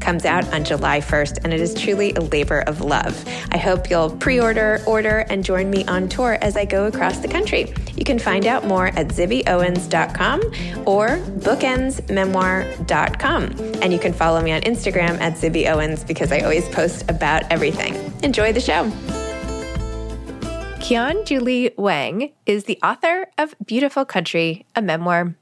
comes out on July 1st, and it is truly a labor of love. I hope you'll pre order, order, and join me on tour as I go across the country. You can find out more at zibbyowens.com or bookendsmemoir.com. And you can follow me on Instagram at zibbyowens because I always post about everything. Enjoy the show. Qian Julie Wang is the author of Beautiful Country, a memoir.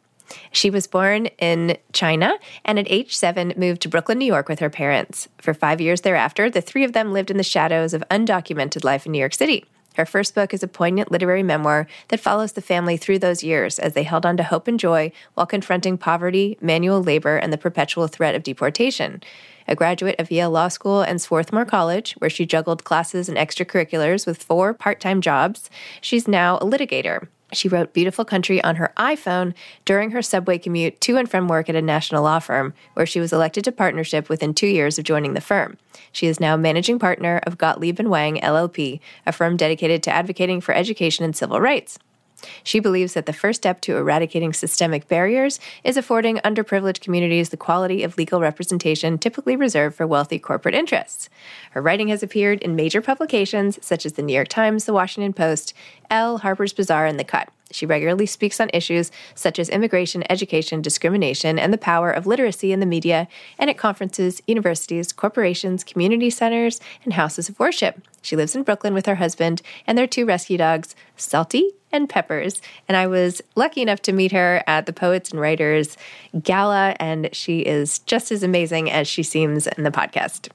She was born in China and at age seven moved to Brooklyn, New York with her parents. For five years thereafter, the three of them lived in the shadows of undocumented life in New York City. Her first book is a poignant literary memoir that follows the family through those years as they held on to hope and joy while confronting poverty, manual labor, and the perpetual threat of deportation. A graduate of Yale Law School and Swarthmore College, where she juggled classes and extracurriculars with four part time jobs, she's now a litigator. She wrote Beautiful Country on her iPhone during her subway commute to and from work at a national law firm, where she was elected to partnership within two years of joining the firm. She is now managing partner of Gottlieb and Wang LLP, a firm dedicated to advocating for education and civil rights. She believes that the first step to eradicating systemic barriers is affording underprivileged communities the quality of legal representation typically reserved for wealthy corporate interests. Her writing has appeared in major publications such as the New York Times, the Washington Post, Elle, Harper's Bazaar, and The Cut. She regularly speaks on issues such as immigration, education, discrimination, and the power of literacy in the media, and at conferences, universities, corporations, community centers, and houses of worship. She lives in Brooklyn with her husband and their two rescue dogs, Salty and Peppers. And I was lucky enough to meet her at the Poets and Writers Gala, and she is just as amazing as she seems in the podcast.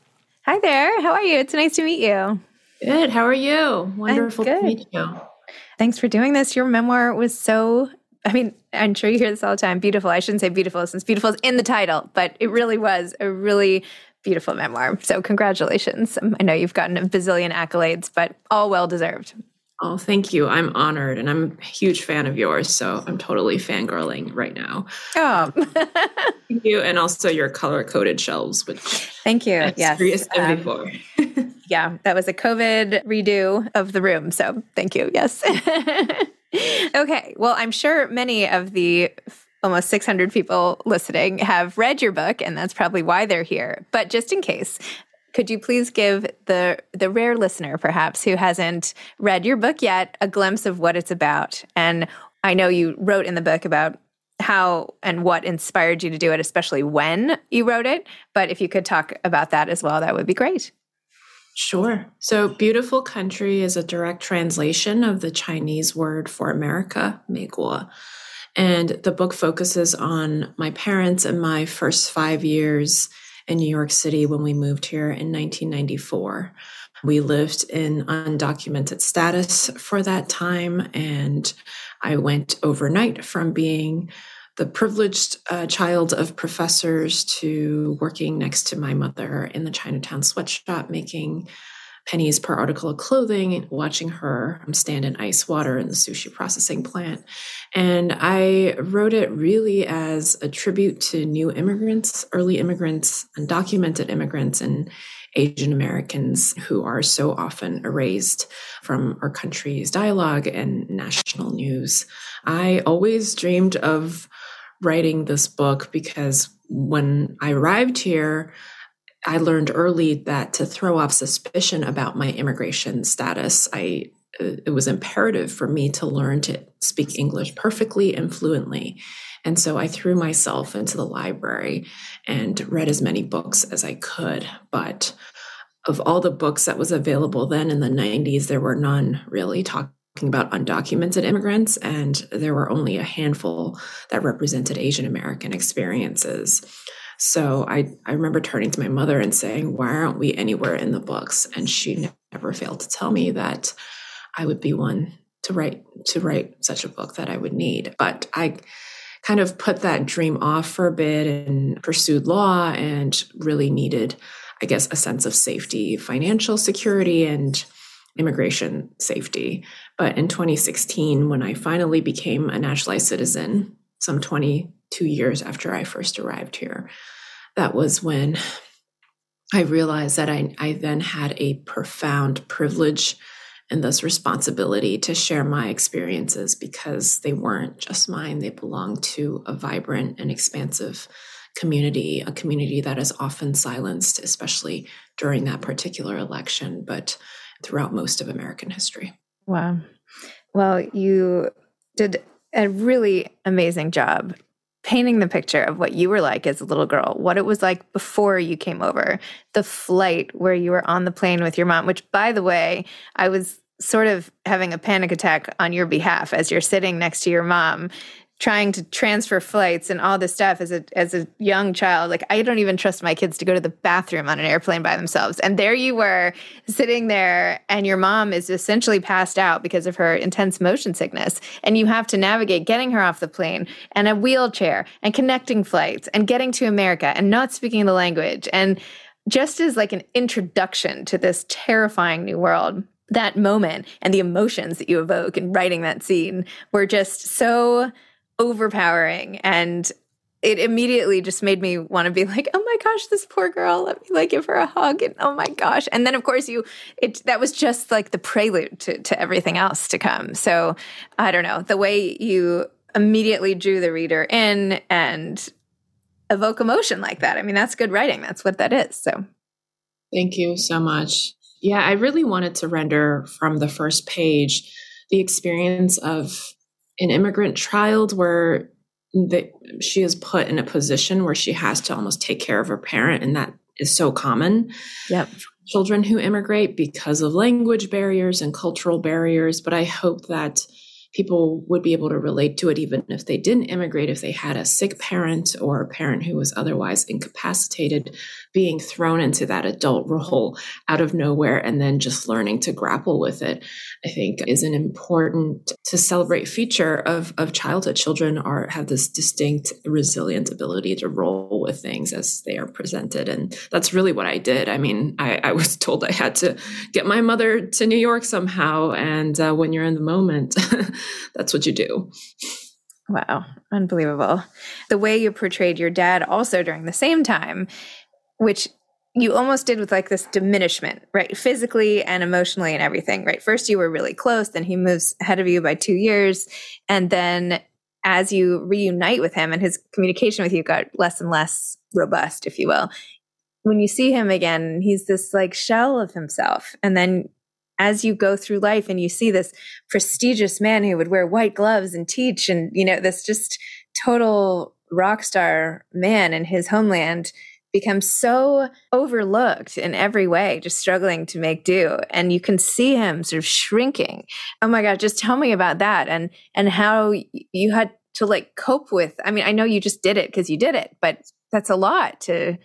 Hi there. How are you? It's nice to meet you. Good. How are you? Wonderful to meet you. Thanks for doing this. Your memoir was so, I mean, I'm sure you hear this all the time beautiful. I shouldn't say beautiful since beautiful is in the title, but it really was a really beautiful memoir. So, congratulations. I know you've gotten a bazillion accolades, but all well deserved. Oh, thank you. I'm honored and I'm a huge fan of yours. So I'm totally fangirling right now. Oh, thank you. And also your color coded shelves, which thank you. Yes. Um, yeah, that was a COVID redo of the room. So thank you. Yes. okay. Well, I'm sure many of the almost 600 people listening have read your book, and that's probably why they're here. But just in case, could you please give the the rare listener perhaps who hasn't read your book yet a glimpse of what it's about and i know you wrote in the book about how and what inspired you to do it, especially when you wrote it. But if you could talk about that as well, that would be great. Sure. So, beautiful country is a direct translation of the Chinese word for America, Meiguo. And the book focuses on my parents and my first five years in New York City when we moved here in 1994. We lived in undocumented status for that time, and I went overnight from being the privileged uh, child of professors to working next to my mother in the Chinatown sweatshop, making pennies per article of clothing, watching her um, stand in ice water in the sushi processing plant. And I wrote it really as a tribute to new immigrants, early immigrants, undocumented immigrants, and Asian Americans who are so often erased from our country's dialogue and national news. I always dreamed of writing this book because when I arrived here, I learned early that to throw off suspicion about my immigration status, I uh, it was imperative for me to learn to speak English perfectly and fluently. And so I threw myself into the library and read as many books as I could. But of all the books that was available then in the 90s, there were none really talking about undocumented immigrants, and there were only a handful that represented Asian American experiences. So I, I remember turning to my mother and saying, Why aren't we anywhere in the books? And she never failed to tell me that I would be one to write to write such a book that I would need. But I kind of put that dream off for a bit and pursued law and really needed, I guess, a sense of safety, financial security, and immigration safety. But in 2016, when I finally became a naturalized citizen, some 22 years after I first arrived here, that was when I realized that I, I then had a profound privilege and thus responsibility to share my experiences because they weren't just mine, they belonged to a vibrant and expansive community, a community that is often silenced, especially during that particular election. But throughout most of American history. Wow. Well, you did a really amazing job painting the picture of what you were like as a little girl, what it was like before you came over, the flight where you were on the plane with your mom, which, by the way, I was sort of having a panic attack on your behalf as you're sitting next to your mom trying to transfer flights and all this stuff as a as a young child like i don't even trust my kids to go to the bathroom on an airplane by themselves. And there you were sitting there and your mom is essentially passed out because of her intense motion sickness. And you have to navigate getting her off the plane and a wheelchair and connecting flights and getting to america and not speaking the language. And just as like an introduction to this terrifying new world that moment and the emotions that you evoke in writing that scene were just so overpowering and it immediately just made me want to be like, oh my gosh, this poor girl. Let me like give her a hug. And oh my gosh. And then of course you it that was just like the prelude to, to everything else to come. So I don't know, the way you immediately drew the reader in and evoke emotion like that. I mean, that's good writing. That's what that is. So thank you so much. Yeah, I really wanted to render from the first page the experience of an immigrant child where that she is put in a position where she has to almost take care of her parent and that is so common yep. children who immigrate because of language barriers and cultural barriers. But i hope that people would be able to relate to it even if they didn't immigrate if they had a sick parent or a parent who was otherwise incapacitated being thrown into that adult role out of nowhere and then just learning to grapple with it i think is an important to celebrate feature of, of childhood. Children are have this distinct resilient ability to roll with things as they are presented and that's really what i did. I mean i, I was told i had to get my mother to new york somehow and uh, when you're in the moment that's what you do. Wow, unbelievable. The way you portrayed your dad also during the same time which you almost did with like this diminishment, right? Physically and emotionally and everything, right? First, you were really close, then he moves ahead of you by two years. And then as you reunite with him and his communication with you got less and less robust, if you will. When you see him again, he's this like shell of himself. And then as you go through life and you see this prestigious man who would wear white gloves and teach and, you know, this just total rock star man in his homeland becomes so overlooked in every way, just struggling to make do. And you can see him sort of shrinking. Oh my God, just tell me about that and and how you had to like cope with. I mean, I know you just did it because you did it, but that's a lot to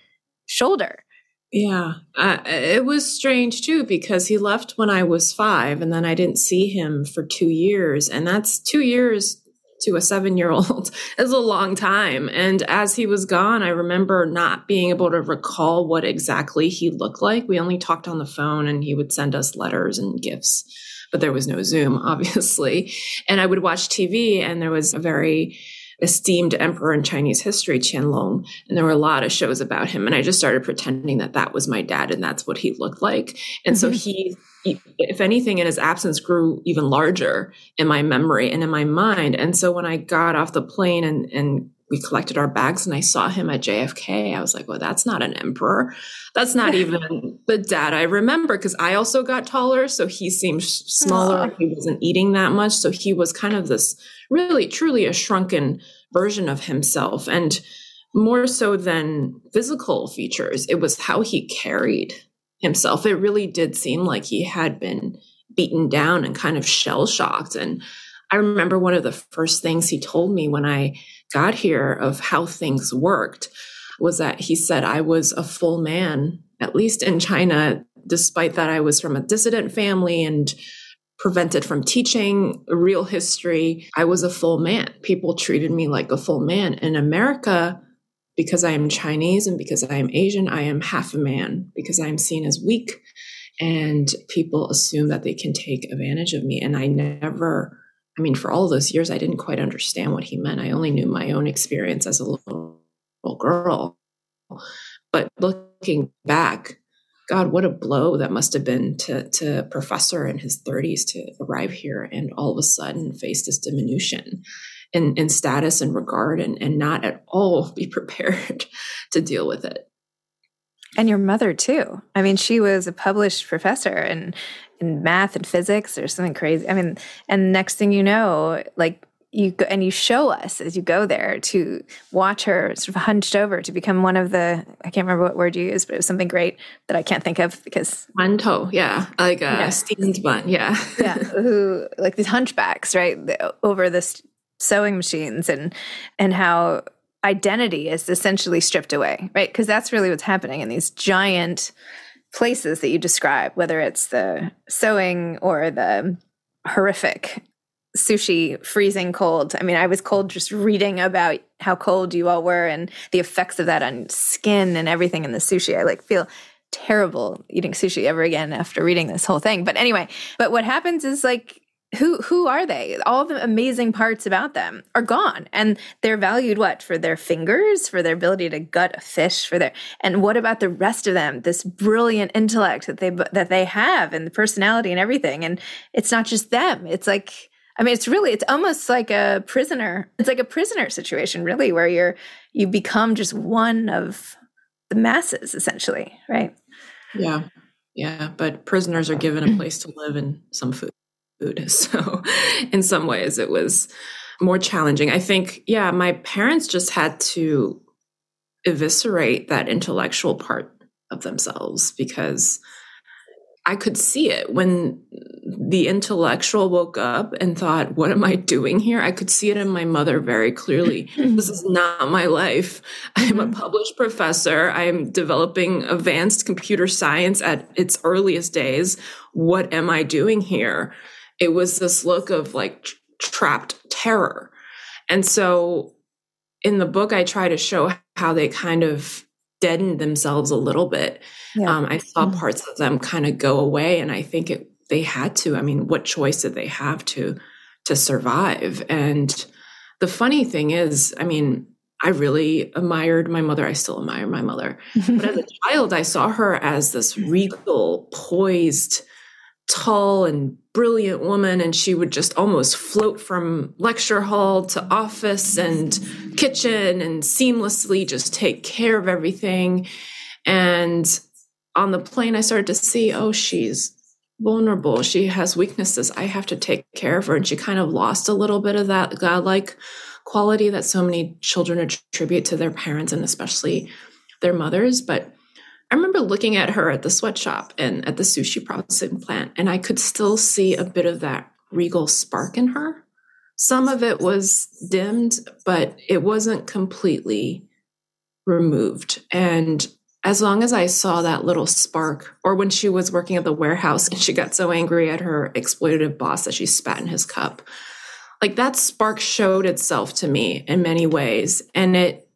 shoulder. Yeah, it was strange too because he left when I was five, and then I didn't see him for two years, and that's two years to a seven year old is a long time. And as he was gone, I remember not being able to recall what exactly he looked like. We only talked on the phone, and he would send us letters and gifts, but there was no Zoom, obviously. And I would watch TV, and there was a very esteemed emperor in Chinese history, Qianlong. And there were a lot of shows about him. And I just started pretending that that was my dad and that's what he looked like. And mm-hmm. so he, if anything, in his absence grew even larger in my memory and in my mind. And so when I got off the plane and, and we collected our bags and I saw him at JFK. I was like, well, that's not an emperor. That's not even the dad I remember because I also got taller. So he seemed smaller. Aww. He wasn't eating that much. So he was kind of this really, truly a shrunken version of himself. And more so than physical features, it was how he carried himself. It really did seem like he had been beaten down and kind of shell shocked. And I remember one of the first things he told me when I got here of how things worked was that he said I was a full man, at least in China, despite that I was from a dissident family and prevented from teaching real history. I was a full man. People treated me like a full man. In America, because I am Chinese and because I am Asian, I am half a man because I am seen as weak. And people assume that they can take advantage of me. And I never I mean, for all those years, I didn't quite understand what he meant. I only knew my own experience as a little, little girl. But looking back, God, what a blow that must have been to, to a professor in his 30s to arrive here and all of a sudden face this diminution in, in status and regard and, and not at all be prepared to deal with it. And your mother, too. I mean, she was a published professor and in math and physics or something crazy. I mean, and next thing you know, like you go and you show us as you go there to watch her sort of hunched over to become one of the I can't remember what word you used, but it was something great that I can't think of because mantou, yeah, like a yeah. steamed bun, yeah, yeah, who like these hunchbacks, right, over this sewing machines and and how identity is essentially stripped away, right? Because that's really what's happening in these giant places that you describe, whether it's the sewing or the horrific sushi freezing cold. I mean, I was cold just reading about how cold you all were and the effects of that on skin and everything in the sushi. I like feel terrible eating sushi ever again after reading this whole thing. But anyway, but what happens is like who who are they? All the amazing parts about them are gone. And they're valued what for their fingers for their ability to gut a fish for their and what about the rest of them this brilliant intellect that they that they have and the personality and everything? And it's not just them. It's like i mean it's really it's almost like a prisoner it's like a prisoner situation really where you're you become just one of the masses essentially right? Yeah. Yeah. But prisoners are given a place to live and some food food. So, in some ways, it was more challenging. I think, yeah, my parents just had to eviscerate that intellectual part of themselves because I could see it when the intellectual woke up and thought, What am I doing here? I could see it in my mother very clearly. this is not my life. I'm a mm-hmm. published professor. I am developing advanced computer science at its earliest days. What am I doing here? It was this look of like trapped terror. And so in the book, I try to show how they kind of deadened themselves a little bit. Yeah. Um, I saw mm-hmm. parts of them kind of go away, and I think it, they had to. I mean, what choice did they have to to survive? And the funny thing is, I mean, I really admired my mother. I still admire my mother, but as a child, I saw her as this regal, poised tall and brilliant woman and she would just almost float from lecture hall to office and kitchen and seamlessly just take care of everything. And on the plane i started to see oh she's vulnerable. She has weaknesses. I have to take care of her. And she kind of lost a little bit of that godlike quality that so many children attribute to their parents and especially their mothers. But I remember looking at her at the sweatshop and at the sushi processing plant, and I could still see a bit of that regal spark in her. Some of it was dimmed, but it wasn't completely removed. And as long as I saw that little spark, or when she was working at the warehouse and she got so angry at her exploitative boss that she spat in his cup, like that spark showed itself to me in many ways. And it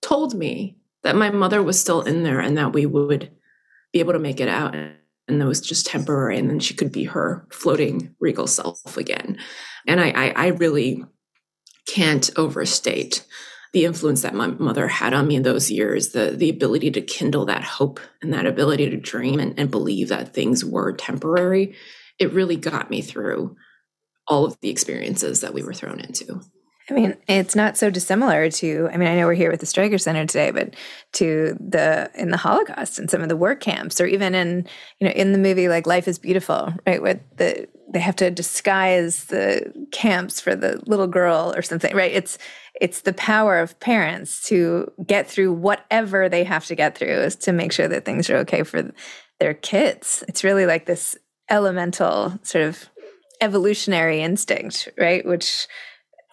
told me that my mother was still in there and that we would be able to make it out. And that was just temporary. And then she could be her floating regal self again. And I, I, I really can't overstate the influence that my mother had on me in those years, the the ability to kindle that hope and that ability to dream and, and believe that things were temporary, it really got me through all of the experiences that we were thrown into. I mean, it's not so dissimilar to, I mean, I know we're here with the Streicker Center today, but to the, in the Holocaust and some of the work camps, or even in, you know, in the movie like Life is Beautiful, right? With the, they have to disguise the camps for the little girl or something, right? It's, it's the power of parents to get through whatever they have to get through is to make sure that things are okay for their kids. It's really like this elemental sort of evolutionary instinct, right? Which,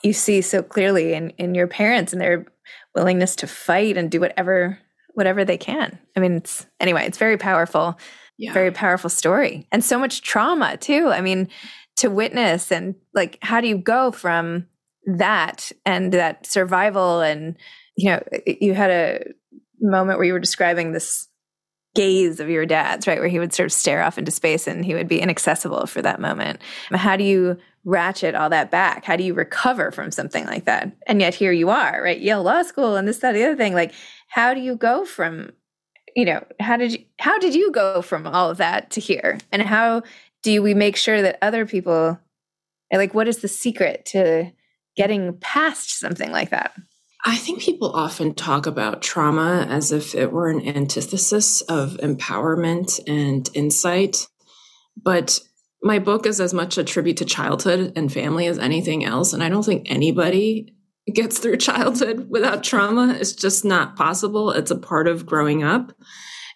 you see so clearly in in your parents and their willingness to fight and do whatever whatever they can. I mean, it's anyway, it's very powerful, yeah. very powerful story, and so much trauma too. I mean, to witness and like, how do you go from that and that survival and you know, you had a moment where you were describing this gaze of your dad's, right? Where he would sort of stare off into space and he would be inaccessible for that moment. How do you ratchet all that back? How do you recover from something like that? And yet here you are, right? Yale Law School and this, that, the other thing. Like, how do you go from, you know, how did you how did you go from all of that to here? And how do we make sure that other people like what is the secret to getting past something like that? I think people often talk about trauma as if it were an antithesis of empowerment and insight. But my book is as much a tribute to childhood and family as anything else. And I don't think anybody gets through childhood without trauma. It's just not possible. It's a part of growing up.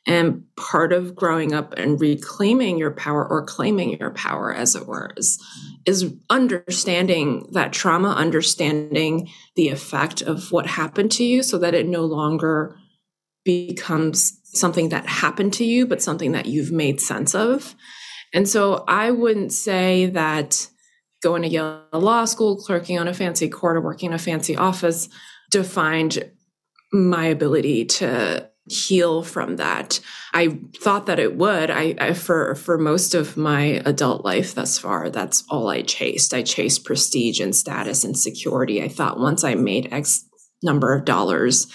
And part of growing up and reclaiming your power or claiming your power, as it were, is, is understanding that trauma, understanding the effect of what happened to you so that it no longer becomes something that happened to you, but something that you've made sense of. And so I wouldn't say that going to Yale Law School, clerking on a fancy court, or working in a fancy office defined my ability to heal from that. I thought that it would. I, I, for for most of my adult life thus far, that's all I chased. I chased prestige and status and security. I thought once I made X number of dollars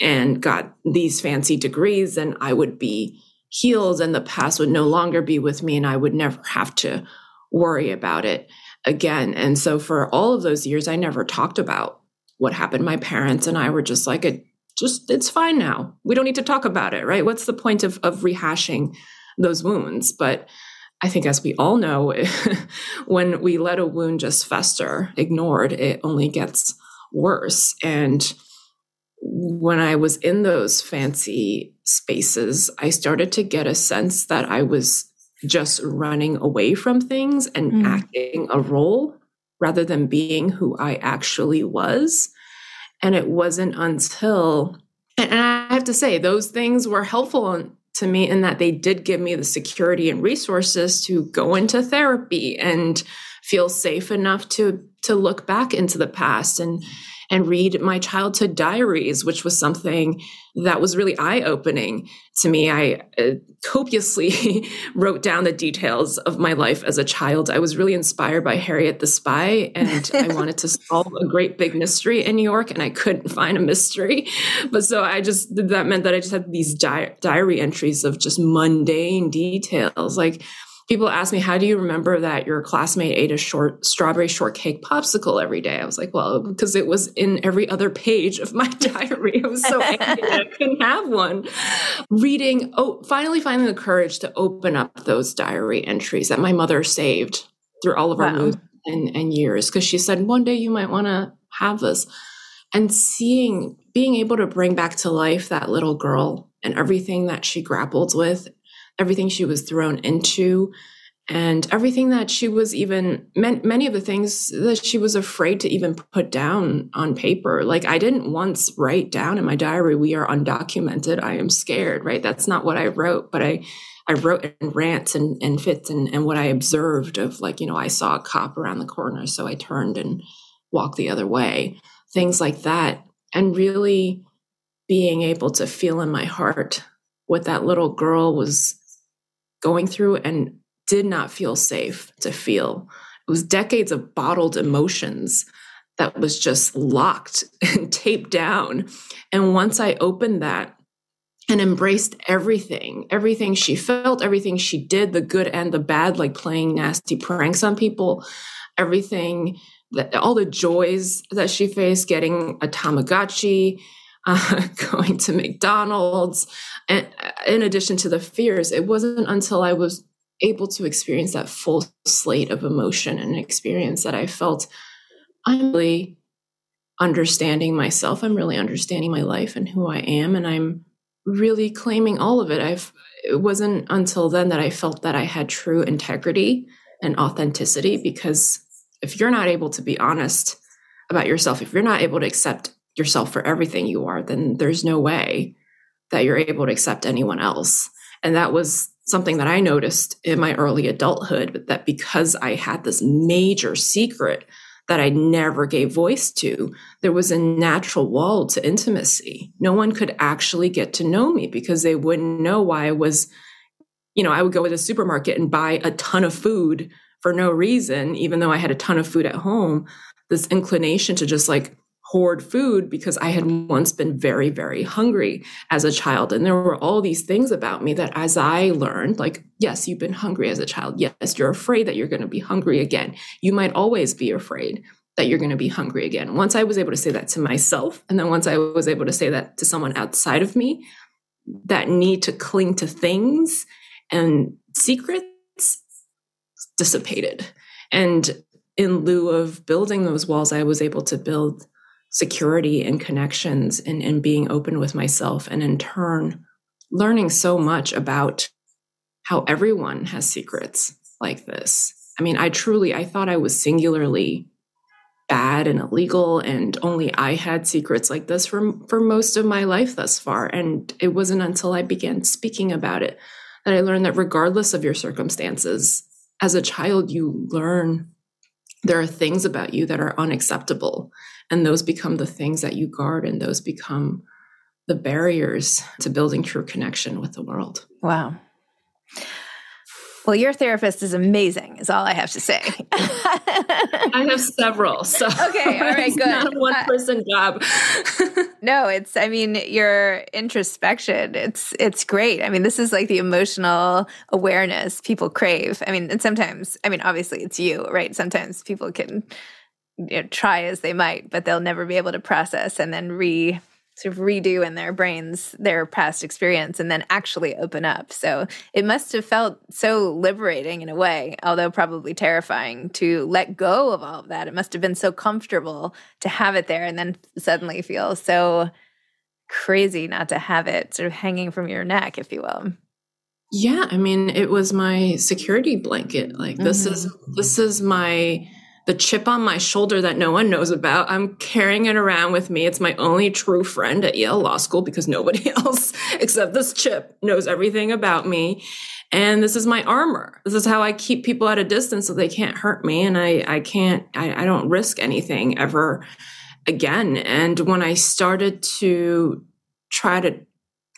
and got these fancy degrees, then I would be healed and the past would no longer be with me and I would never have to worry about it again. And so for all of those years, I never talked about what happened. My parents and I were just like, it just, it's fine now. We don't need to talk about it, right? What's the point of, of rehashing those wounds? But I think, as we all know, when we let a wound just fester, ignored, it only gets worse. And when I was in those fancy spaces, I started to get a sense that I was just running away from things and mm. acting a role rather than being who I actually was. And it wasn't until, and I have to say, those things were helpful to me in that they did give me the security and resources to go into therapy and feel safe enough to to look back into the past and and read my childhood diaries, which was something that was really eye opening to me. I uh, copiously wrote down the details of my life as a child. I was really inspired by Harriet the Spy, and I wanted to solve a great big mystery in New York, and I couldn't find a mystery. But so I just, that meant that I just had these di- diary entries of just mundane details. Like, people ask me, how do you remember that your classmate ate a short strawberry shortcake popsicle every day? I was like, well, because it was in every other page of my diary. I was so angry I couldn't have one. Reading, oh, finally finding the courage to open up those diary entries that my mother saved through all of our wow. moves and, and years. Because she said, one day you might want to have this. And seeing, being able to bring back to life that little girl and everything that she grappled with, everything she was thrown into, and everything that she was even many of the things that she was afraid to even put down on paper. Like i didn't once write down in my diary we are undocumented. I am scared right? That's not what i wrote but i i wrote in rants and, and fits and, and what i observed of like you know i saw a cop around the corner so i turned and walked the other way things like that. And really being able to feel in my heart what that little girl was going through and did not feel safe to feel. It was decades of bottled emotions that was just locked and taped down. And once I opened that and embraced everything, everything she felt, everything she did, the good and the bad, like playing nasty pranks on people, everything that all the joys that she faced, getting a Tamagotchi, uh, going to McDonald's, and in addition to the fears, it wasn't until I was able to experience that full slate of emotion and experience that I felt I'm really understanding myself. I'm really understanding my life and who I am. And I'm really claiming all of it. I've, it wasn't until then that I felt that I had true integrity and authenticity because if you're not able to be honest about yourself, if you're not able to accept yourself for everything you are, then there's no way that you're able to accept anyone else. And that was something that I noticed in my early adulthood, but that because I had this major secret that I never gave voice to, there was a natural wall to intimacy. No one could actually get to know me because they wouldn't know why I was, you know, I would go to the supermarket and buy a ton of food for no reason, even though I had a ton of food at home. This inclination to just like hoard food because I had once been very, very hungry as a child. And there were all these things about me that as I learned, like, yes, you've been hungry as a child. Yes, you're afraid that you're going to be hungry again. You might always be afraid that you're going to be hungry again. Once I was able to say that to myself, and then once I was able to say that to someone outside of me, that need to cling to things and secrets dissipated. And in lieu of building those walls, I was able to build security and connections and, and being open with myself. And in turn, learning so much about how everyone has secrets like this. I mean, I truly, I thought I was singularly bad and illegal and only I had secrets like this for for most of my life thus far and it wasn't until I began speaking about it that I learned that regardless of your circumstances as a child you learn there are things about you that are unacceptable and those become the things that you guard, and those become the barriers to building true connection with the world. Wow. Well, your therapist is amazing, is all I have to say. I have several. So Okay, all right, good. not a one person uh, job. no, it's I mean, your introspection, it's it's great. I mean, this is like the emotional awareness people crave. I mean, and sometimes, I mean, obviously it's you, right? Sometimes people can you know, try as they might, but they'll never be able to process and then re sort of redo in their brains their past experience and then actually open up. So it must have felt so liberating in a way, although probably terrifying to let go of all of that. It must have been so comfortable to have it there and then suddenly feel so crazy not to have it sort of hanging from your neck, if you will. Yeah, I mean, it was my security blanket. Like mm-hmm. this is this is my the chip on my shoulder that no one knows about. I'm carrying it around with me. It's my only true friend at Yale Law School because nobody else except this chip knows everything about me. And this is my armor. This is how I keep people at a distance so they can't hurt me. And I, I can't, I, I don't risk anything ever again. And when I started to try to,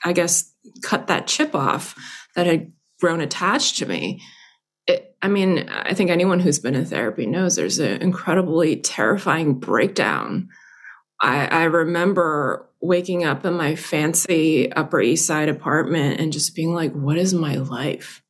I guess, cut that chip off that had grown attached to me, I mean, I think anyone who's been in therapy knows there's an incredibly terrifying breakdown. I, I remember waking up in my fancy Upper East Side apartment and just being like, what is my life?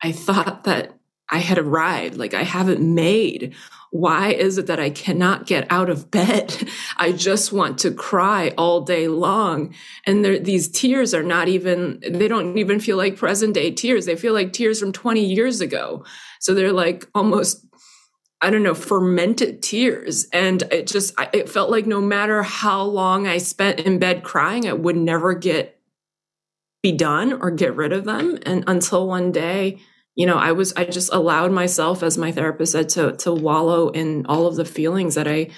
I thought that I had arrived, like I haven't made. Why is it that I cannot get out of bed? I just want to cry all day long. And these tears are not even, they don't even feel like present day tears. They feel like tears from 20 years ago. So they're like almost I don't know, fermented tears. And it just, it felt like no matter how long I spent in bed crying, it would never get be done or get rid of them. And until one day, you know, I was, I just allowed myself, as my therapist said, to, to wallow in all of the feelings that I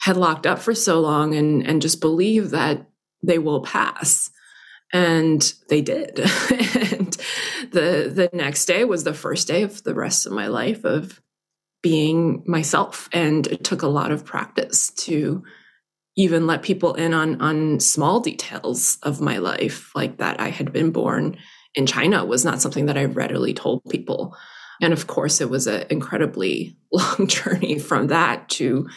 had locked up for so long and, and just believe that they will pass and they did and the the next day was the first day of the rest of my life of being myself. And it took a lot of practice to even let people in on on small details of my life like that I had been born in China was not something that I readily told people. And of course it was an incredibly long journey from that to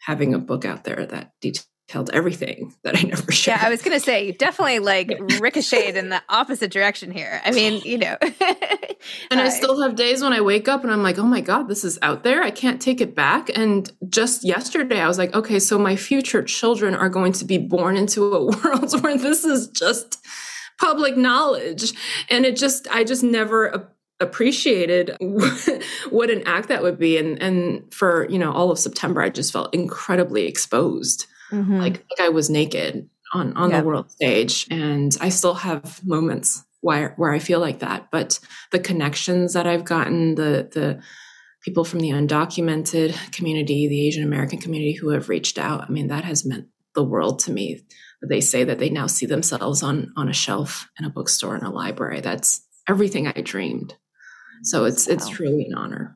having a book out there that details held everything that I never shared. Yeah, I was going to say, you definitely like ricocheted in the opposite direction here. I mean, you know. and I still have days when I wake up and I'm like, oh my God, this is out there. I can't take it back. And just yesterday, I was like, okay, so my future children are going to be born into a world where this is just public knowledge. And it just, I just never appreciated what an act that would be and and for you know all of september i just felt incredibly exposed mm-hmm. like, like I was naked on on yep. the world stage, and I still have moments where where I feel like that. But the connections that I've gotten, the the people from the undocumented community, the Asian American community who have reached out, I mean, that has meant the world to me. They say that they now see themselves on on a shelf in a bookstore in a library. That's everything I dreamed. So it's it's truly an honor.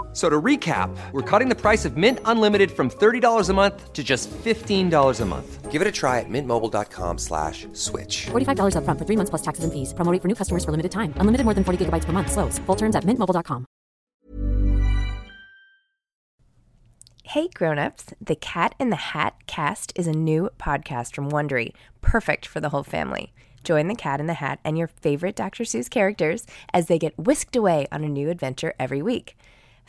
So to recap, we're cutting the price of Mint Unlimited from $30 a month to just $15 a month. Give it a try at mintmobile.com slash switch. $45 up front for three months plus taxes and fees. Promo for new customers for limited time. Unlimited more than 40 gigabytes per month. Slows. Full terms at mintmobile.com. Hey grown-ups, the Cat in the Hat cast is a new podcast from Wondery, perfect for the whole family. Join the Cat in the Hat and your favorite Dr. Seuss characters as they get whisked away on a new adventure every week.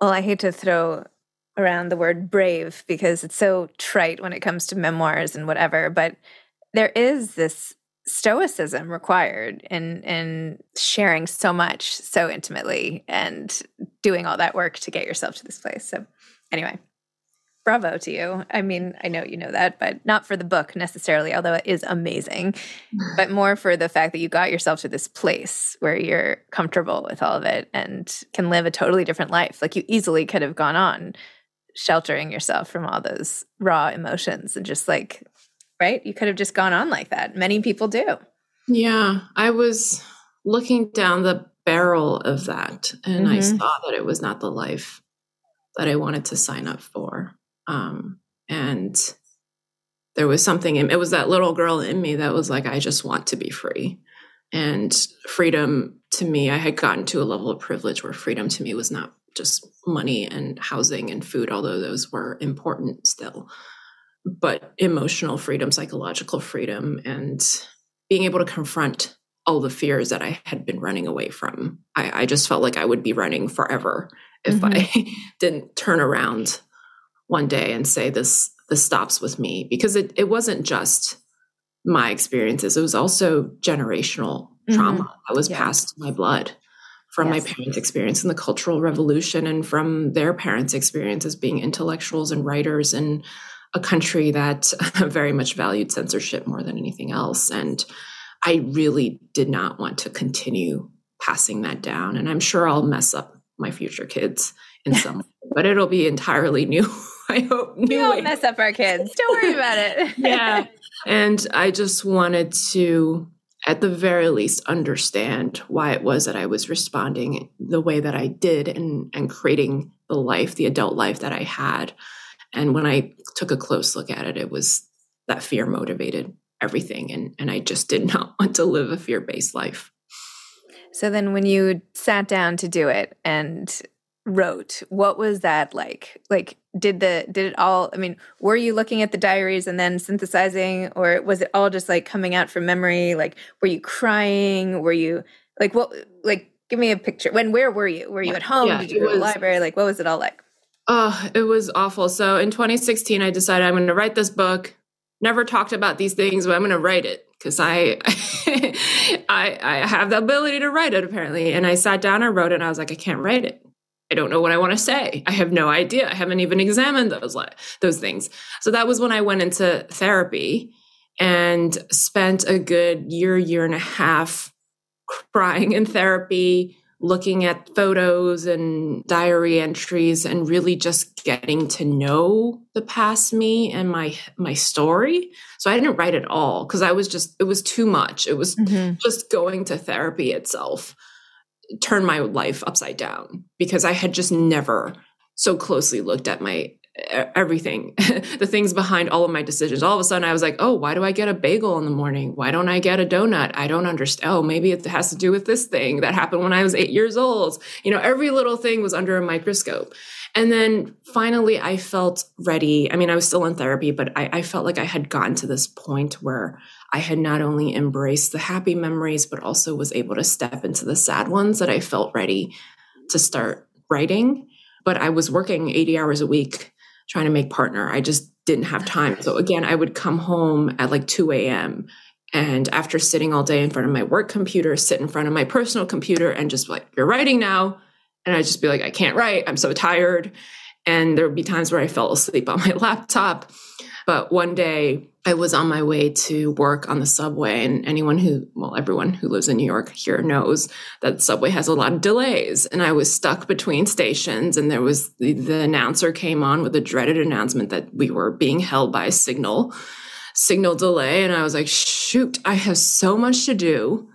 Well, I hate to throw around the word brave because it's so trite when it comes to memoirs and whatever, but there is this stoicism required in in sharing so much so intimately and doing all that work to get yourself to this place. So anyway, bravo to you. I mean, I know you know that, but not for the book necessarily, although it is amazing, but more for the fact that you got yourself to this place where you're comfortable with all of it and can live a totally different life. Like you easily could have gone on sheltering yourself from all those raw emotions and just like, right? You could have just gone on like that. Many people do. Yeah, I was looking down the barrel of that and mm-hmm. I saw that it was not the life that I wanted to sign up for. Um, and there was something in, it was that little girl in me that was like i just want to be free and freedom to me i had gotten to a level of privilege where freedom to me was not just money and housing and food although those were important still but emotional freedom psychological freedom and being able to confront all the fears that i had been running away from i, I just felt like i would be running forever if mm-hmm. i didn't turn around one day and say this this stops with me because it, it wasn't just my experiences it was also generational mm-hmm. trauma that was passed my blood from yes. my parents experience in the cultural revolution and from their parents experience as being intellectuals and writers in a country that very much valued censorship more than anything else and i really did not want to continue passing that down and i'm sure i'll mess up my future kids in some way but it'll be entirely new I hope. We don't mess up our kids. Don't worry about it. yeah. And I just wanted to, at the very least, understand why it was that I was responding the way that I did and, and creating the life, the adult life that I had. And when I took a close look at it, it was that fear motivated everything. And, and I just did not want to live a fear based life. So then, when you sat down to do it and wrote what was that like? Like did the did it all i mean were you looking at the diaries and then synthesizing or was it all just like coming out from memory? Like were you crying? Were you like what like give me a picture. When where were you? Were you at home? Yeah, did you go to the library? Like what was it all like? Oh it was awful. So in 2016 i decided i'm going to write this book. Never talked about these things but i'm going to write it because I, I i have the ability to write it apparently. And i sat down and wrote it and i was like i can't write it I don't know what I want to say. I have no idea. I haven't even examined those those things. So that was when I went into therapy and spent a good year, year and a half crying in therapy, looking at photos and diary entries and really just getting to know the past me and my my story. So I didn't write it all because I was just it was too much. It was mm-hmm. just going to therapy itself turned my life upside down because I had just never so closely looked at my everything, the things behind all of my decisions. All of a sudden, I was like, oh, why do I get a bagel in the morning? Why don't I get a donut? I don't understand. Oh, maybe it has to do with this thing that happened when I was eight years old. You know, every little thing was under a microscope. And then finally, I felt ready. I mean, I was still in therapy, but I, I felt like I had gotten to this point where I had not only embraced the happy memories, but also was able to step into the sad ones that I felt ready to start writing. But I was working 80 hours a week trying to make partner. I just didn't have time. So again, I would come home at like 2 a.m. And after sitting all day in front of my work computer, sit in front of my personal computer and just like, you're writing now. And I'd just be like, I can't write. I'm so tired. And there would be times where I fell asleep on my laptop. But one day I was on my way to work on the subway, and anyone who, well, everyone who lives in New York here knows that the subway has a lot of delays. And I was stuck between stations, and there was the, the announcer came on with a dreaded announcement that we were being held by signal, signal delay. And I was like, shoot, I have so much to do.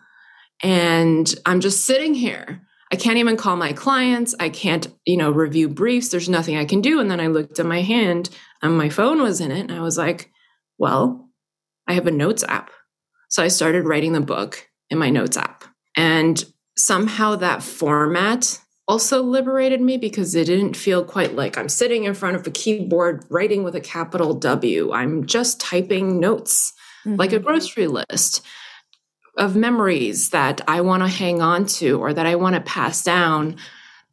And I'm just sitting here. I can't even call my clients. I can't, you know, review briefs. There's nothing I can do. And then I looked at my hand and my phone was in it. And I was like, well, I have a notes app. So I started writing the book in my notes app. And somehow that format also liberated me because it didn't feel quite like I'm sitting in front of a keyboard writing with a capital W. I'm just typing notes mm-hmm. like a mm-hmm. grocery list of memories that I want to hang on to or that I want to pass down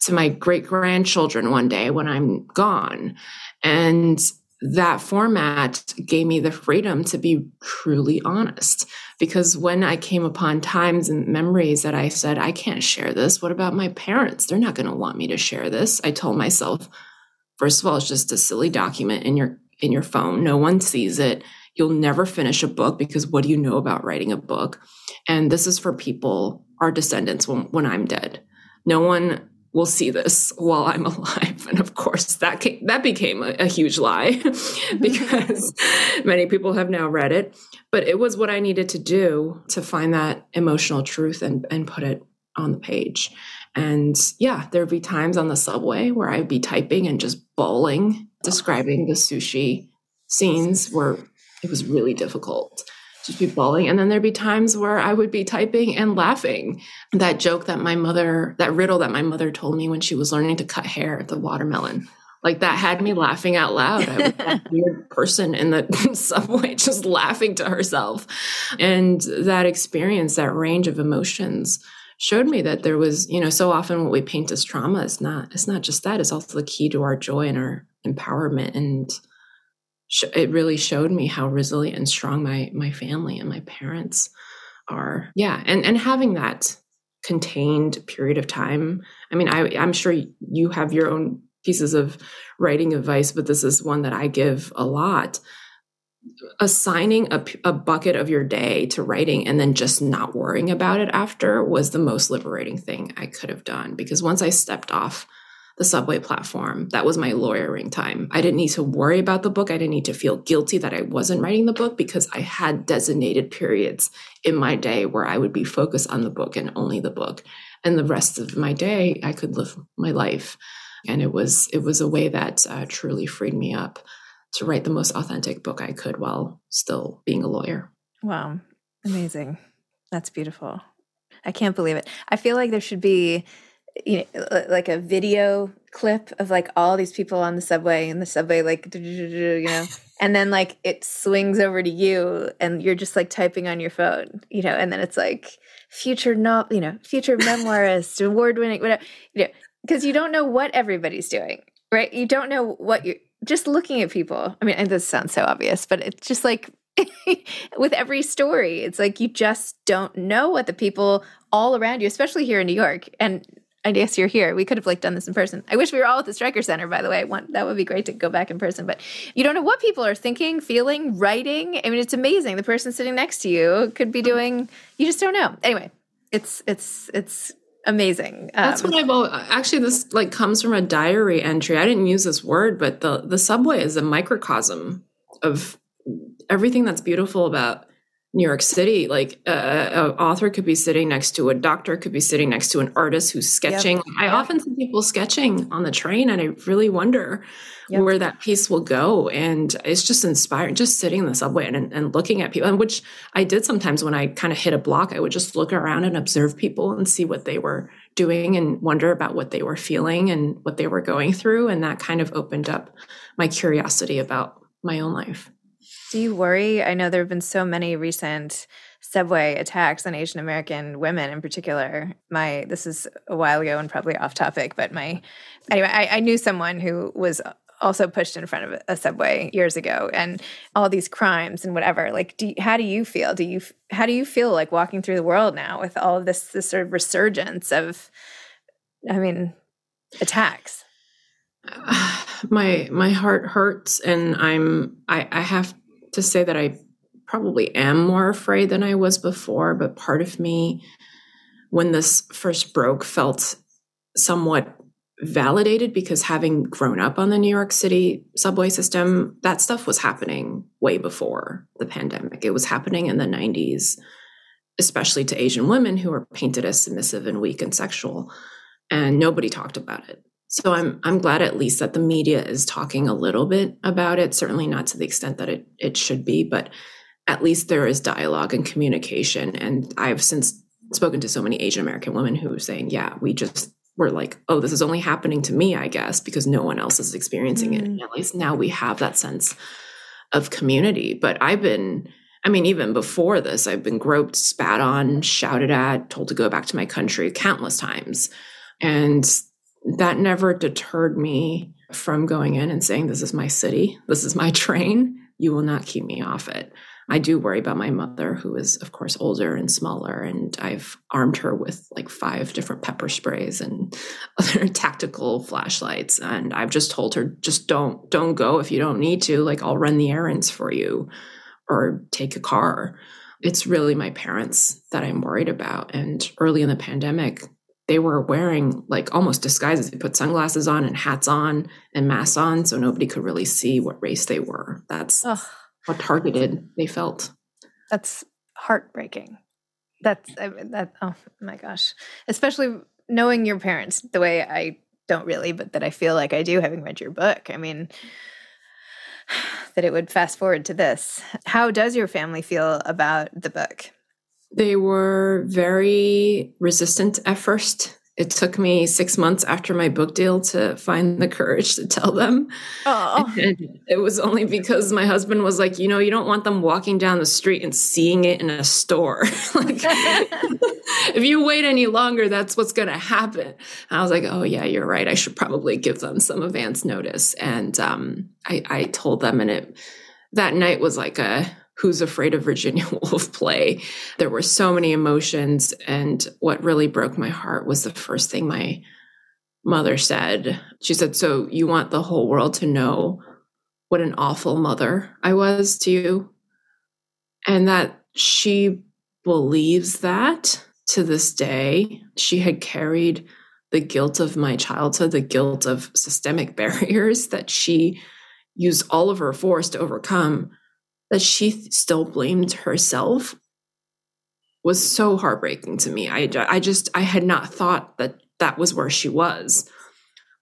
to my great grandchildren one day when I'm gone. And that format gave me the freedom to be truly honest. Because when I came upon times and memories that I said, I can't share this, what about my parents? They're not going to want me to share this. I told myself, first of all, it's just a silly document in your in your phone. No one sees it. You'll never finish a book because what do you know about writing a book? And this is for people, our descendants, when, when I'm dead. No one will see this while I'm alive. And of course, that came, that became a, a huge lie because many people have now read it. But it was what I needed to do to find that emotional truth and, and put it on the page. And yeah, there'd be times on the subway where I'd be typing and just bawling, describing the sushi scenes where it was really difficult just be bawling. And then there'd be times where I would be typing and laughing. That joke that my mother, that riddle that my mother told me when she was learning to cut hair, at the watermelon. Like that had me laughing out loud. I was that weird person in the subway just laughing to herself. And that experience, that range of emotions showed me that there was, you know, so often what we paint as trauma is not, it's not just that, it's also the key to our joy and our empowerment. And it really showed me how resilient and strong my my family and my parents are. Yeah, and and having that contained period of time. I mean, I I'm sure you have your own pieces of writing advice, but this is one that I give a lot. Assigning a, a bucket of your day to writing and then just not worrying about it after was the most liberating thing I could have done because once I stepped off the subway platform. That was my lawyering time. I didn't need to worry about the book. I didn't need to feel guilty that I wasn't writing the book because I had designated periods in my day where I would be focused on the book and only the book. And the rest of my day, I could live my life. And it was it was a way that uh, truly freed me up to write the most authentic book I could while still being a lawyer. Wow, amazing! That's beautiful. I can't believe it. I feel like there should be you know, uh, uh, like a video clip of like all these people on the subway and the subway, like, you know, and then like it swings over to you and you're just like typing on your phone, you know, and then it's like future, no, you know, future memoirist, award winning, whatever, you know, because you don't know what everybody's doing, right? You don't know what you're just looking at people. I mean, and this sounds so obvious, but it's just like with every story, it's like you just don't know what the people all around you, especially here in New York, and I guess you're here. We could have like done this in person. I wish we were all at the Streicker Center, by the way. One, that would be great to go back in person. But you don't know what people are thinking, feeling, writing. I mean, it's amazing. The person sitting next to you could be doing. You just don't know. Anyway, it's it's it's amazing. Um, That's what I've actually. This like comes from a diary entry. I didn't use this word, but the the subway is a microcosm of everything that's beautiful about New York City, like uh, an author could be sitting next to a doctor, could be sitting next to an artist who's sketching. Yep. I yep. often see people sketching on the train, and I really wonder yep. where that piece will go. And it's just inspiring, just sitting in the subway and, and looking at people, and which I did sometimes when I kind of hit a block. I would just look around and observe people and see what they were doing and wonder about what they were feeling and what they were going through. And that kind of opened up my curiosity about my own life. Do you worry? I know there have been so many recent subway attacks on Asian American women in particular. My this is a while ago and probably off topic, but my anyway, I, I knew someone who was also pushed in front of a subway years ago and all these crimes and whatever like do you, how do you feel do you how do you feel like walking through the world now with all of this this sort of resurgence of i mean attacks my my heart hurts and i'm i i have to say that I probably am more afraid than I was before, but part of me, when this first broke, felt somewhat validated because having grown up on the New York City subway system, that stuff was happening way before the pandemic. It was happening in the 90s, especially to Asian women who were painted as submissive and weak and sexual, and nobody talked about it. So I'm I'm glad at least that the media is talking a little bit about it. Certainly not to the extent that it it should be, but at least there is dialogue and communication. And I've since spoken to so many Asian American women who are saying, "Yeah, we just we're like, oh, this is only happening to me, I guess, because no one else is experiencing mm. it. And at least now we have that sense of community. But I've been I mean, even before this, I've been groped, spat on, shouted at, told to go back to my country countless times. And that never deterred me from going in and saying, This is my city, this is my train. You will not keep me off it. I do worry about my mother, who is, of course, older and smaller, and I've armed her with like five different pepper sprays and other tactical flashlights. And I've just told her, just don't, don't go if you don't need to. Like, I'll run the errands for you or take a car. It's really my parents that I'm worried about. And early in the pandemic, they were wearing like almost disguises. They put sunglasses on and hats on and masks on so nobody could really see what race they were. That's Ugh. how targeted they felt. That's heartbreaking. That's I mean, that. Oh my gosh! Especially knowing your parents the way I don't really, but that I feel like I do, having read your book. I mean, that it would fast forward to this. How does your family feel about the book? They were very resistant at first it took me six months after my book deal to find the courage to tell them. Oh. it was only because my husband was like, you know, you don't want them walking down the street and seeing it in a store. like, if you wait any longer, that's what's going to happen. And I was like, oh, yeah, you're right. I should probably give them some advance notice. And um, I, I told them, and it that night was like a Who's Afraid of Virginia Woolf play. There were so many emotions. And what really broke my heart was the first thing my mother said. She said, So you want the whole world to know what an awful mother I was to you? And that she believes that to this day. She had carried the guilt of my childhood, the guilt of systemic barriers that she used all of her force to overcome that she still blamed herself was so heartbreaking to me. I, I just, I had not thought that that was where she was.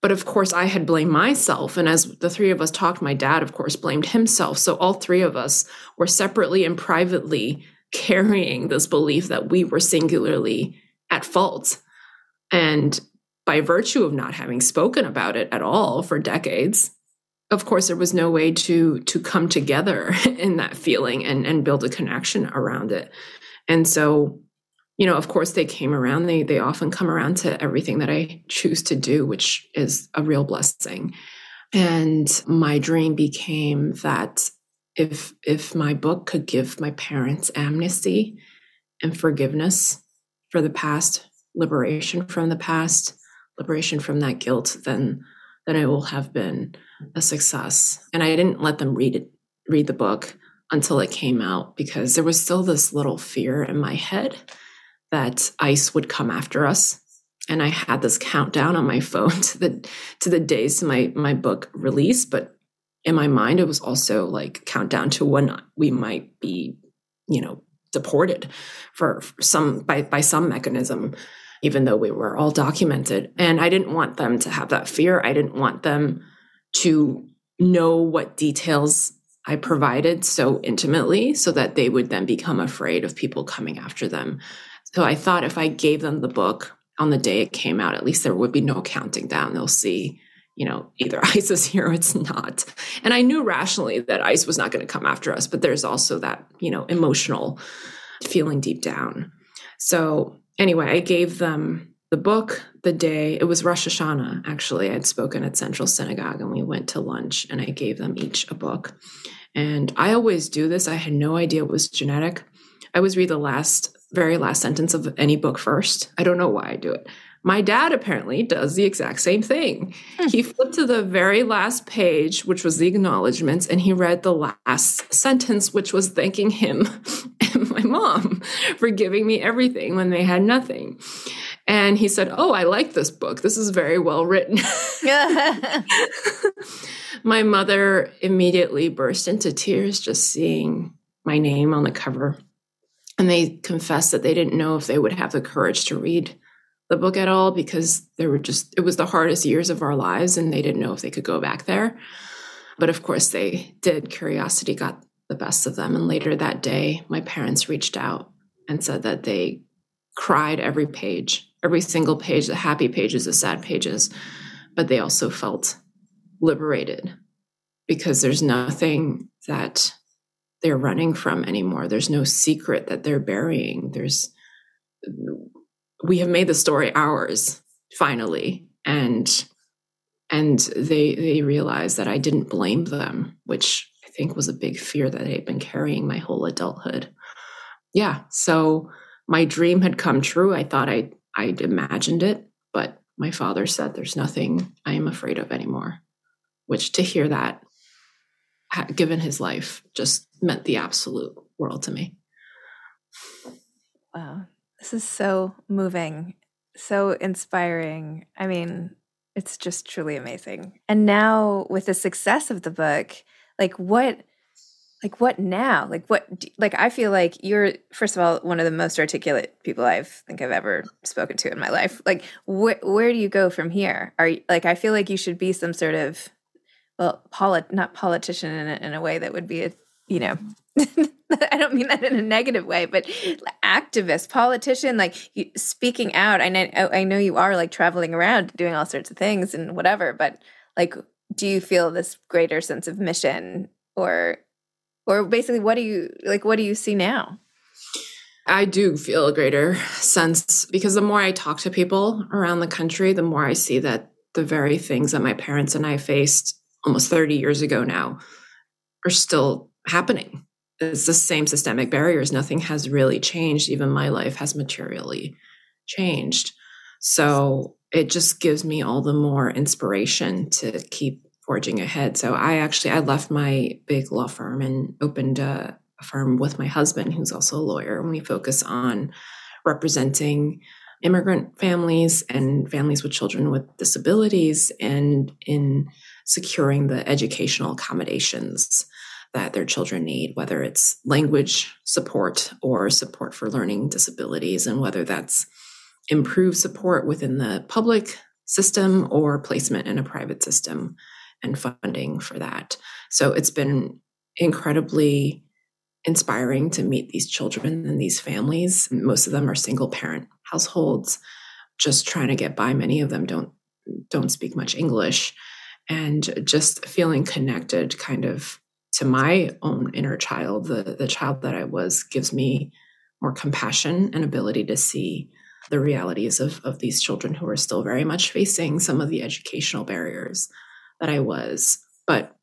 But of course, I had blamed myself. And as the three of us talked, my dad, of course, blamed himself. So all three of us were separately and privately carrying this belief that we were singularly at fault. And by virtue of not having spoken about it at all for decades, of course there was no way to to come together in that feeling and and build a connection around it. And so you know of course they came around. They they often come around to everything that i choose to do which is a real blessing. And my dream became that if if my book could give my parents amnesty and forgiveness for the past liberation from the past liberation from that guilt then then i will have been a success. And I didn't let them read it, read the book until it came out because there was still this little fear in my head that ICE would come after us. And I had this countdown on my phone to the to the days to my my book release, but in my mind it was also like countdown to when we might be, you know, deported for, for some by by some mechanism even though we were all documented and i didn't want them to have that fear i didn't want them to know what details I provided so intimately so that they would then become afraid of people coming after them. So I thought if I gave them the book on the day it came out, at least there would be no counting down. They'll see, you know, either ICE is here or it's not. And I knew rationally that ICE was not going to come after us, but there's also that, you know, emotional feeling deep down. So anyway, I gave them the book the day it was Rosh Hashanah. Actually, I'd spoken at Central Synagogue and we went to lunch and I gave them each a book. And I always do this. I had no idea it was genetic. I always read the last, very last sentence of any book first. I don't know why I do it. My dad apparently does the exact same thing. Hmm. He flipped to the very last page, which was the acknowledgments, and he read the last sentence, which was thanking him and my mom for giving me everything when they had nothing. And he said, Oh, I like this book. This is very well written. my mother immediately burst into tears just seeing my name on the cover. And they confessed that they didn't know if they would have the courage to read the book at all because there were just, it was the hardest years of our lives and they didn't know if they could go back there. But of course, they did. Curiosity got the best of them. And later that day, my parents reached out and said that they cried every page every single page, the happy pages, the sad pages, but they also felt liberated because there's nothing that they're running from anymore. There's no secret that they're burying. There's we have made the story ours finally and and they they realized that I didn't blame them, which I think was a big fear that i had been carrying my whole adulthood. Yeah, so my dream had come true. I thought I I'd imagined it, but my father said, There's nothing I am afraid of anymore. Which to hear that, given his life, just meant the absolute world to me. Wow. This is so moving. so inspiring. I mean, it's just truly amazing. And now with the success of the book, like what like what now like what like i feel like you're first of all one of the most articulate people i think i've ever spoken to in my life like wh- where do you go from here are you like i feel like you should be some sort of well polit not politician in a, in a way that would be a you know i don't mean that in a negative way but activist politician like speaking out. I know i know you are like traveling around doing all sorts of things and whatever but like do you feel this greater sense of mission or or basically what do you like what do you see now? I do feel a greater sense because the more I talk to people around the country, the more I see that the very things that my parents and I faced almost 30 years ago now are still happening. It's the same systemic barriers. Nothing has really changed. Even my life has materially changed. So it just gives me all the more inspiration to keep forging ahead. So I actually I left my big law firm and opened a, firm with my husband, who's also a lawyer, and we focus on representing immigrant families and families with children with disabilities and in securing the educational accommodations that their children need, whether it's language support or support for learning disabilities, and whether that's improved support within the public system or placement in a private system and funding for that. So it's been incredibly inspiring to meet these children and these families. Most of them are single parent households, just trying to get by. Many of them don't don't speak much English and just feeling connected kind of to my own inner child, the the child that I was gives me more compassion and ability to see the realities of, of these children who are still very much facing some of the educational barriers that I was. But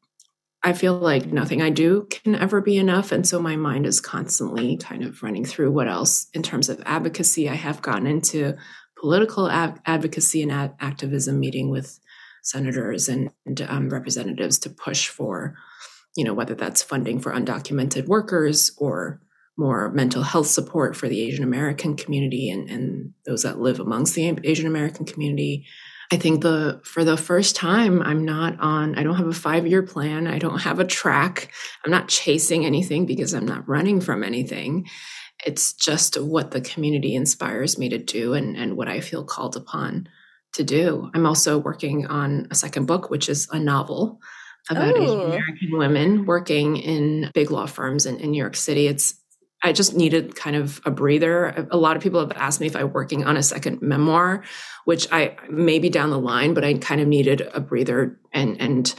I feel like nothing I do can ever be enough. And so my mind is constantly kind of running through what else in terms of advocacy. I have gotten into political ad- advocacy and activism, meeting with senators and, and um, representatives to push for, you know, whether that's funding for undocumented workers or more mental health support for the Asian American community and, and those that live amongst the Asian American community, I think the for the first time I'm not on I don't have a 5-year plan. I don't have a track. I'm not chasing anything because I'm not running from anything. It's just what the community inspires me to do and and what I feel called upon to do. I'm also working on a second book which is a novel about oh. Asian American women working in big law firms in, in New York City. It's I just needed kind of a breather. A lot of people have asked me if I'm working on a second memoir, which I maybe down the line, but I kind of needed a breather and and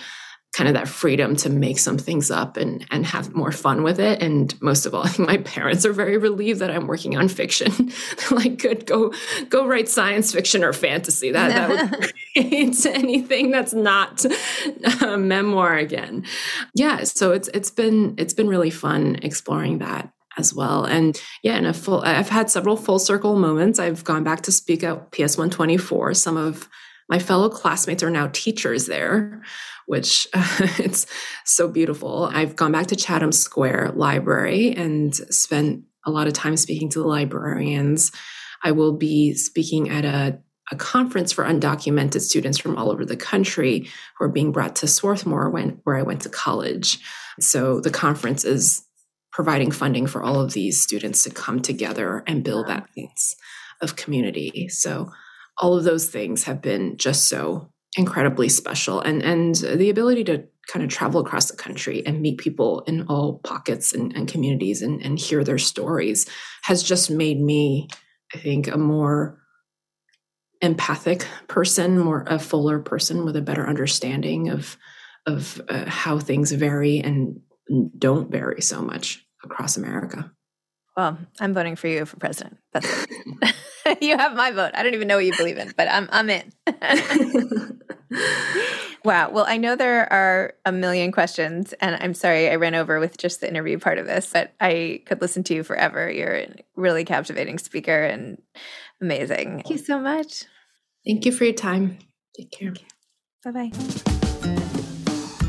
kind of that freedom to make some things up and and have more fun with it. And most of all, I think my parents are very relieved that I'm working on fiction. They're like, good, go go write science fiction or fantasy. That that would anything that's not a memoir again. Yeah, so it's it's been it's been really fun exploring that as well. And yeah, in a full, I've had several full circle moments. I've gone back to speak at PS 124. Some of my fellow classmates are now teachers there, which uh, it's so beautiful. I've gone back to Chatham Square Library and spent a lot of time speaking to the librarians. I will be speaking at a a conference for undocumented students from all over the country who are being brought to Swarthmore when, where I went to college. So the conference is providing funding for all of these students to come together and build that sense of community. So all of those things have been just so incredibly special and and the ability to kind of travel across the country and meet people in all pockets and, and communities and, and hear their stories has just made me i think a more empathic person more a fuller person with a better understanding of of uh, how things vary and don't vary so much across America. Well, I'm voting for you for president. That's you have my vote. I don't even know what you believe in, but I'm I'm in. wow. Well, I know there are a million questions, and I'm sorry I ran over with just the interview part of this, but I could listen to you forever. You're a really captivating speaker and amazing. Thank you so much. Thank you for your time. Take care. Bye bye.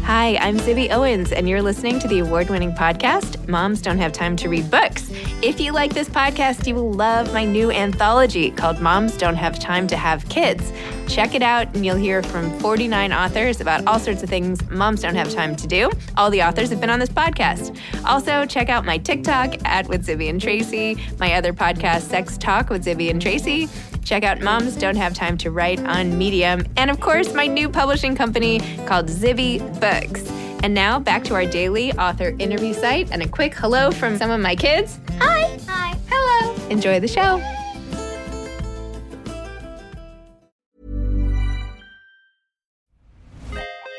Hi, I'm Zibby Owens, and you're listening to the award winning podcast, Moms Don't Have Time to Read Books. If you like this podcast, you will love my new anthology called Moms Don't Have Time to Have Kids. Check it out, and you'll hear from 49 authors about all sorts of things moms don't have time to do. All the authors have been on this podcast. Also, check out my TikTok at with Zibby and Tracy, my other podcast, Sex Talk with Zibby and Tracy. Check out Moms Don't Have Time to Write on Medium, and of course, my new publishing company called Zibby Books. And now back to our daily author interview site and a quick hello from some of my kids. Hi. Hi. Hello. Enjoy the show.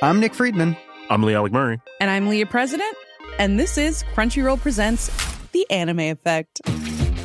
I'm Nick Friedman. I'm Lee Alec Murray. And I'm Leah President. And this is Crunchyroll Presents The Anime Effect.